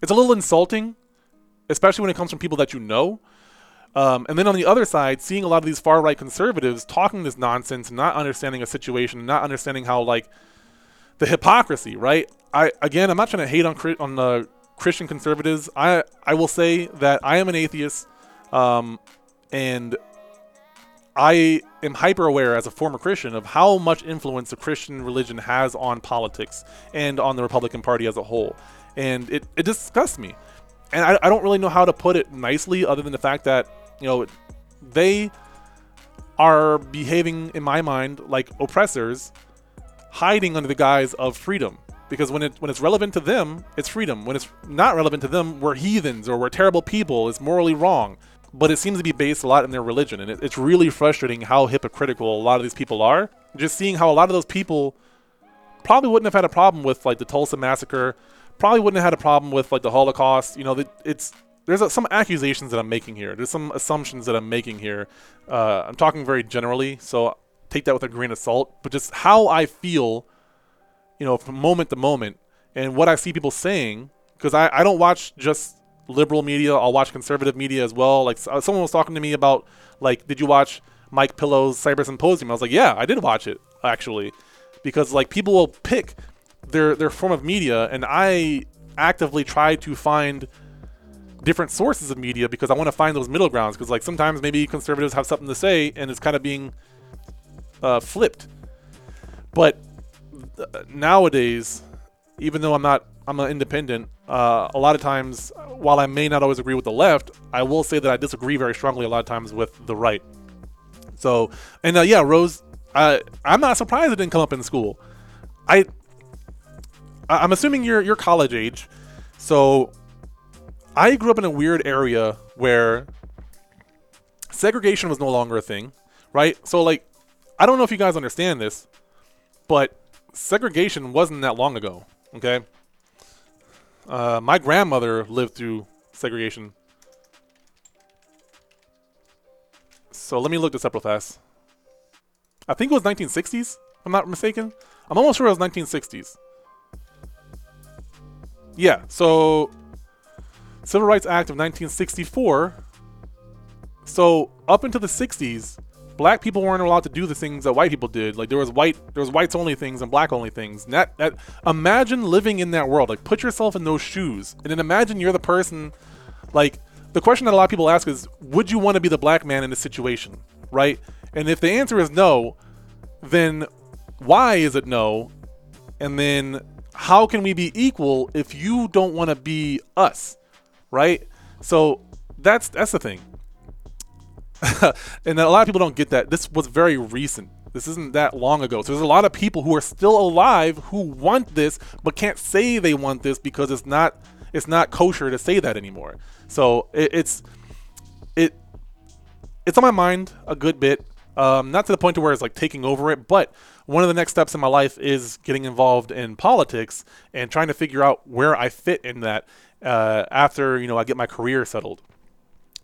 it's a little insulting, especially when it comes from people that you know. Um, and then on the other side, seeing a lot of these far right conservatives talking this nonsense, not understanding a situation, not understanding how like the hypocrisy, right? I again, I'm not trying to hate on on the Christian conservatives. I I will say that I am an atheist, um, and I am hyper aware as a former Christian of how much influence the Christian religion has on politics and on the Republican Party as a whole. And it, it disgusts me. And I, I don't really know how to put it nicely other than the fact that, you know, they are behaving, in my mind, like oppressors, hiding under the guise of freedom. Because when it when it's relevant to them, it's freedom. When it's not relevant to them, we're heathens or we're terrible people. It's morally wrong but it seems to be based a lot in their religion. And it, it's really frustrating how hypocritical a lot of these people are. Just seeing how a lot of those people probably wouldn't have had a problem with like the Tulsa massacre, probably wouldn't have had a problem with like the Holocaust. You know, it's there's a, some accusations that I'm making here. There's some assumptions that I'm making here. Uh, I'm talking very generally, so take that with a grain of salt. But just how I feel, you know, from moment to moment, and what I see people saying, because I, I don't watch just liberal media. I'll watch conservative media as well. Like uh, someone was talking to me about like, did you watch Mike Pillow's Cyber Symposium? I was like, yeah, I did watch it actually, because like people will pick their their form of media, and I actively try to find different sources of media because I want to find those middle grounds. Because like sometimes maybe conservatives have something to say, and it's kind of being uh, flipped. But uh, nowadays, even though I'm not I'm an independent. Uh, a lot of times, while I may not always agree with the left, I will say that I disagree very strongly a lot of times with the right. So, and uh, yeah, Rose, I'm not surprised it didn't come up in school. I, I'm assuming you're you're college age, so I grew up in a weird area where segregation was no longer a thing, right? So like, I don't know if you guys understand this, but segregation wasn't that long ago. Okay, uh, my grandmother lived through segregation. So let me look this up real fast. I think it was 1960s, if I'm not mistaken. I'm almost sure it was 1960s. Yeah, so Civil Rights Act of 1964. So up into the 60s, black people weren't allowed to do the things that white people did. Like there was white, there was whites only things and black only things. And that, that imagine living in that world. Like put yourself in those shoes, and then imagine you're the person. Like the question that a lot of people ask is, would you want to be the black man in this situation, right? And if the answer is no, then why is it no? And then how can we be equal if you don't want to be us, right? So that's that's the thing. and a lot of people don't get that. This was very recent. This isn't that long ago. So there's a lot of people who are still alive who want this but can't say they want this because it's not it's not kosher to say that anymore. So it, it's it it's on my mind a good bit. Um, not to the point to where it's like taking over it, but one of the next steps in my life is getting involved in politics and trying to figure out where I fit in that uh, after you know I get my career settled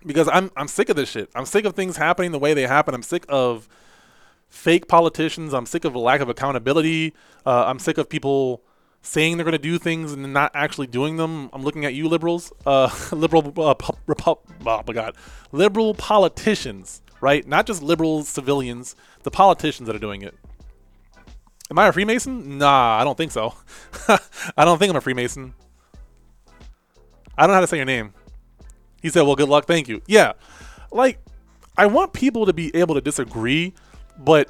because I'm I'm sick of this shit. I'm sick of things happening the way they happen. I'm sick of fake politicians. I'm sick of a lack of accountability. Uh, I'm sick of people saying they're going to do things and not actually doing them. I'm looking at you, liberals, uh, liberal, uh, oh my god, liberal politicians, right? Not just liberal civilians, the politicians that are doing it. Am I a Freemason? Nah, I don't think so. I don't think I'm a Freemason. I don't know how to say your name. He said, Well, good luck. Thank you. Yeah. Like, I want people to be able to disagree, but,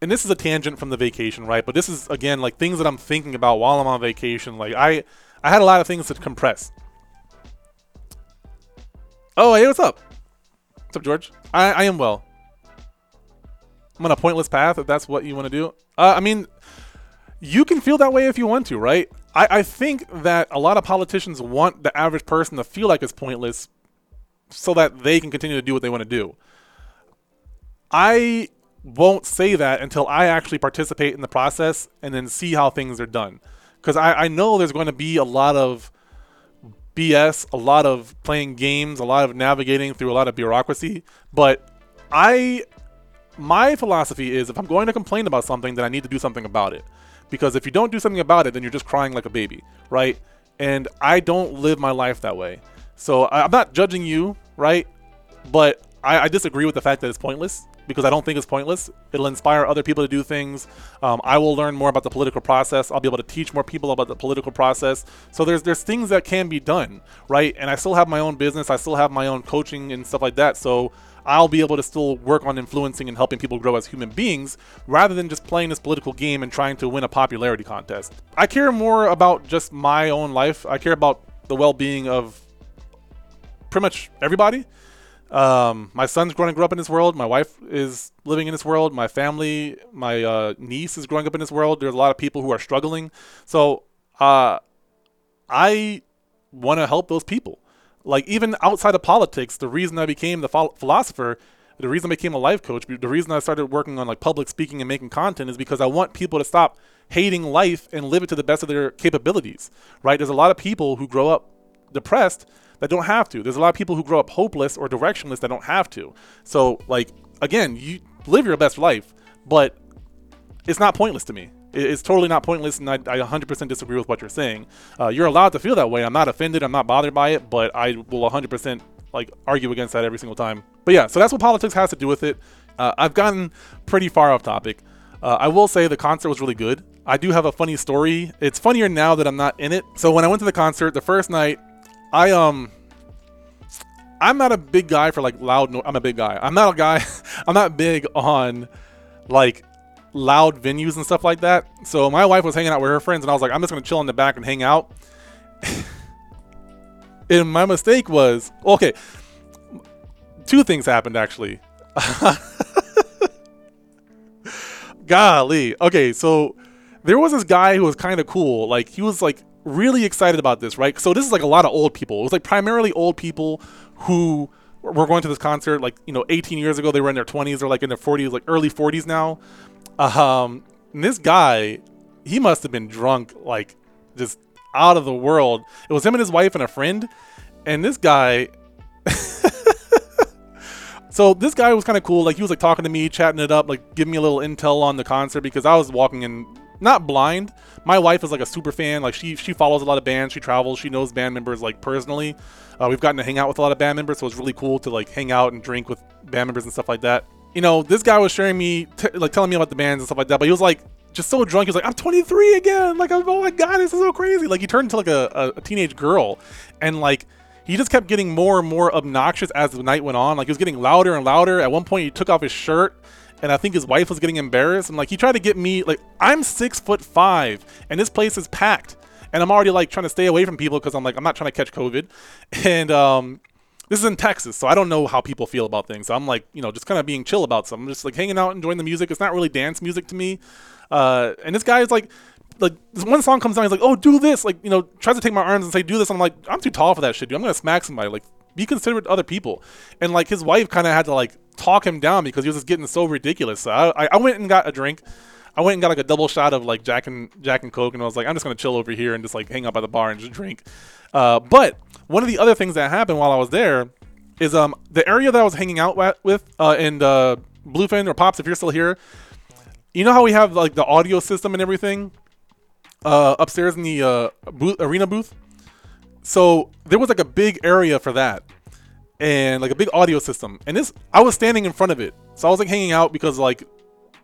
and this is a tangent from the vacation, right? But this is, again, like things that I'm thinking about while I'm on vacation. Like, I, I had a lot of things to compress. Oh, hey, what's up? What's up, George? I, I am well. I'm on a pointless path if that's what you want to do. Uh, I mean, you can feel that way if you want to, right? I, I think that a lot of politicians want the average person to feel like it's pointless so that they can continue to do what they want to do. I won't say that until I actually participate in the process and then see how things are done. Because I, I know there's going to be a lot of BS, a lot of playing games, a lot of navigating through a lot of bureaucracy. But I, my philosophy is if I'm going to complain about something, then I need to do something about it. Because if you don't do something about it, then you're just crying like a baby, right? And I don't live my life that way. So I- I'm not judging you, right? But I, I disagree with the fact that it's pointless because I don't think it's pointless. It'll inspire other people to do things. Um, I will learn more about the political process. I'll be able to teach more people about the political process. So there's there's things that can be done, right? And I still have my own business. I still have my own coaching and stuff like that. So I'll be able to still work on influencing and helping people grow as human beings rather than just playing this political game and trying to win a popularity contest. I care more about just my own life. I care about the well-being of pretty much everybody. Um, my son's going to grow up in this world. My wife is living in this world. My family, my uh, niece is growing up in this world. There's a lot of people who are struggling. So uh, I want to help those people. Like even outside of politics, the reason I became the phil- philosopher, the reason I became a life coach, the reason I started working on like public speaking and making content is because I want people to stop hating life and live it to the best of their capabilities. Right? There's a lot of people who grow up depressed that don't have to. There's a lot of people who grow up hopeless or directionless that don't have to. So, like, again, you live your best life, but it's not pointless to me. It's totally not pointless, and I, I 100% disagree with what you're saying. Uh, you're allowed to feel that way. I'm not offended. I'm not bothered by it, but I will 100% like argue against that every single time. But yeah, so that's what politics has to do with it. Uh, I've gotten pretty far off topic. Uh, I will say the concert was really good. I do have a funny story. It's funnier now that I'm not in it. So when I went to the concert, the first night, I um I'm not a big guy for like loud no- I'm a big guy. I'm not a guy I'm not big on like loud venues and stuff like that. So my wife was hanging out with her friends and I was like I'm just going to chill in the back and hang out. and my mistake was okay, two things happened actually. Golly. Okay, so there was this guy who was kind of cool. Like he was like really excited about this, right? So this is like a lot of old people. It was like primarily old people who were going to this concert like, you know, 18 years ago they were in their 20s or like in their 40s, like early 40s now. Um and this guy, he must have been drunk like just out of the world. It was him and his wife and a friend. And this guy so this guy was kind of cool. Like he was like talking to me, chatting it up, like giving me a little intel on the concert because I was walking in not blind. My wife is like a super fan. Like she she follows a lot of bands. She travels. She knows band members like personally. Uh, we've gotten to hang out with a lot of band members, so it's really cool to like hang out and drink with band members and stuff like that. You know, this guy was sharing me, t- like telling me about the bands and stuff like that. But he was like just so drunk. He was like, "I'm 23 again. Like, oh my god, this is so crazy." Like he turned into like a, a teenage girl, and like he just kept getting more and more obnoxious as the night went on. Like he was getting louder and louder. At one point, he took off his shirt, and I think his wife was getting embarrassed. And like he tried to get me, like I'm six foot five, and this place is packed, and I'm already like trying to stay away from people because I'm like I'm not trying to catch COVID, and um. This is in Texas, so I don't know how people feel about things. So I'm like, you know, just kind of being chill about something. I'm just like hanging out, enjoying the music. It's not really dance music to me. Uh, and this guy is like, like this one song comes on, he's like, "Oh, do this!" Like, you know, tries to take my arms and say, "Do this." I'm like, I'm too tall for that shit, dude. I'm gonna smack somebody. Like, be considerate to other people. And like, his wife kind of had to like talk him down because he was just getting so ridiculous. So I, I- went and got a drink. I went and got like a double shot of like Jack and Jack and Coke, and I was like, I'm just gonna chill over here and just like hang out by the bar and just drink. Uh, but one of the other things that happened while I was there is um the area that I was hanging out with uh, in uh, Bluefin or Pops, if you're still here, you know how we have like the audio system and everything uh, upstairs in the uh, booth, arena booth. So there was like a big area for that, and like a big audio system. And this, I was standing in front of it, so I was like hanging out because like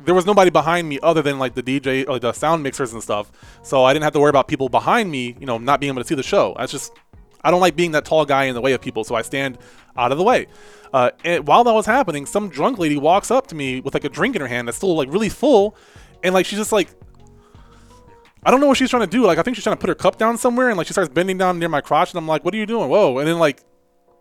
there was nobody behind me other than like the DJ, like the sound mixers and stuff. So I didn't have to worry about people behind me, you know, not being able to see the show. That's just, I don't like being that tall guy in the way of people, so I stand out of the way. Uh, and while that was happening, some drunk lady walks up to me with like a drink in her hand that's still like really full, and like she's just like I don't know what she's trying to do. Like, I think she's trying to put her cup down somewhere, and like she starts bending down near my crotch, and I'm like, "What are you doing? Whoa!" And then like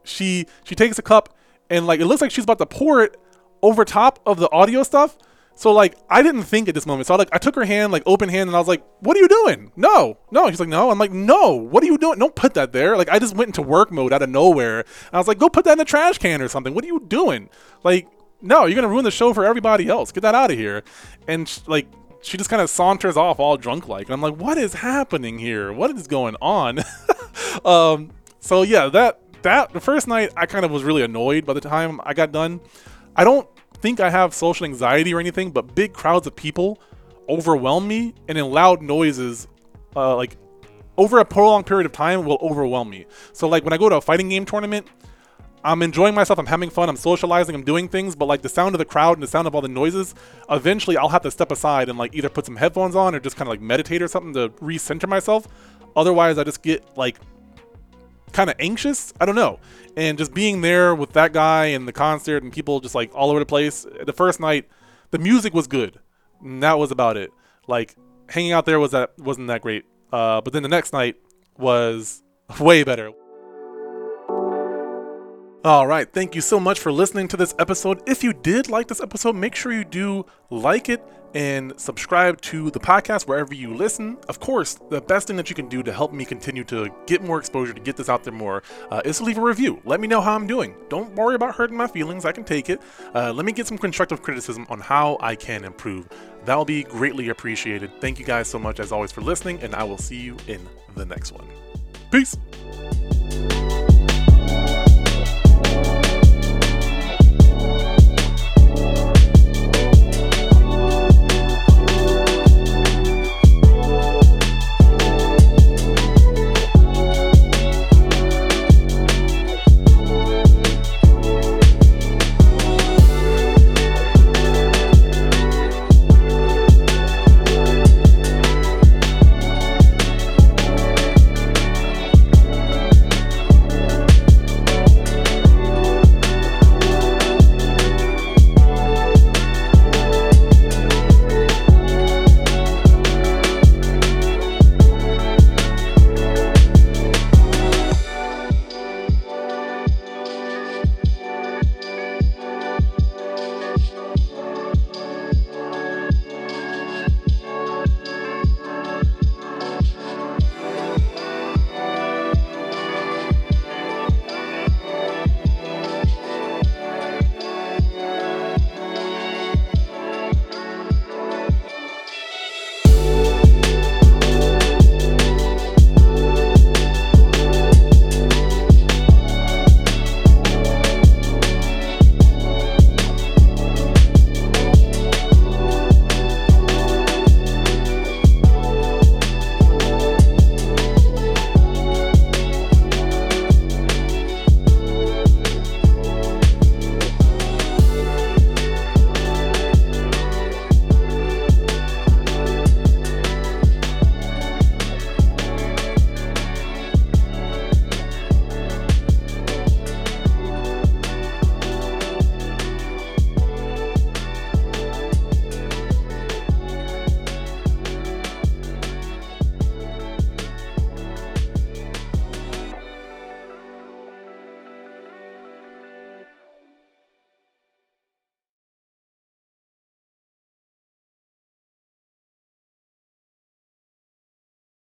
she she takes a cup, and like it looks like she's about to pour it over top of the audio stuff. So like I didn't think at this moment. So I like I took her hand like open hand, and I was like, "What are you doing? No, no." She's like, "No." I'm like, "No. What are you doing? Don't put that there." Like I just went into work mode out of nowhere. I was like, "Go put that in the trash can or something. What are you doing?" Like no, you're gonna ruin the show for everybody else. Get that out of here. And sh- like, she just kind of saunters off all drunk like. And I'm like, what is happening here? What is going on? um, so yeah, that that the first night I kind of was really annoyed by the time I got done. I don't think I have social anxiety or anything, but big crowds of people overwhelm me, and in loud noises, uh, like over a prolonged period of time, will overwhelm me. So like when I go to a fighting game tournament, I'm enjoying myself, I'm having fun, I'm socializing, I'm doing things, but like the sound of the crowd and the sound of all the noises, eventually I'll have to step aside and like either put some headphones on or just kind of like meditate or something to recenter myself. Otherwise, I just get like kind of anxious. I don't know. And just being there with that guy and the concert and people just like all over the place. The first night, the music was good. And that was about it. Like hanging out there was that wasn't that great. Uh, but then the next night was way better. All right, thank you so much for listening to this episode. If you did like this episode, make sure you do like it and subscribe to the podcast wherever you listen. Of course, the best thing that you can do to help me continue to get more exposure, to get this out there more, uh, is to leave a review. Let me know how I'm doing. Don't worry about hurting my feelings, I can take it. Uh, let me get some constructive criticism on how I can improve. That'll be greatly appreciated. Thank you guys so much, as always, for listening, and I will see you in the next one. Peace.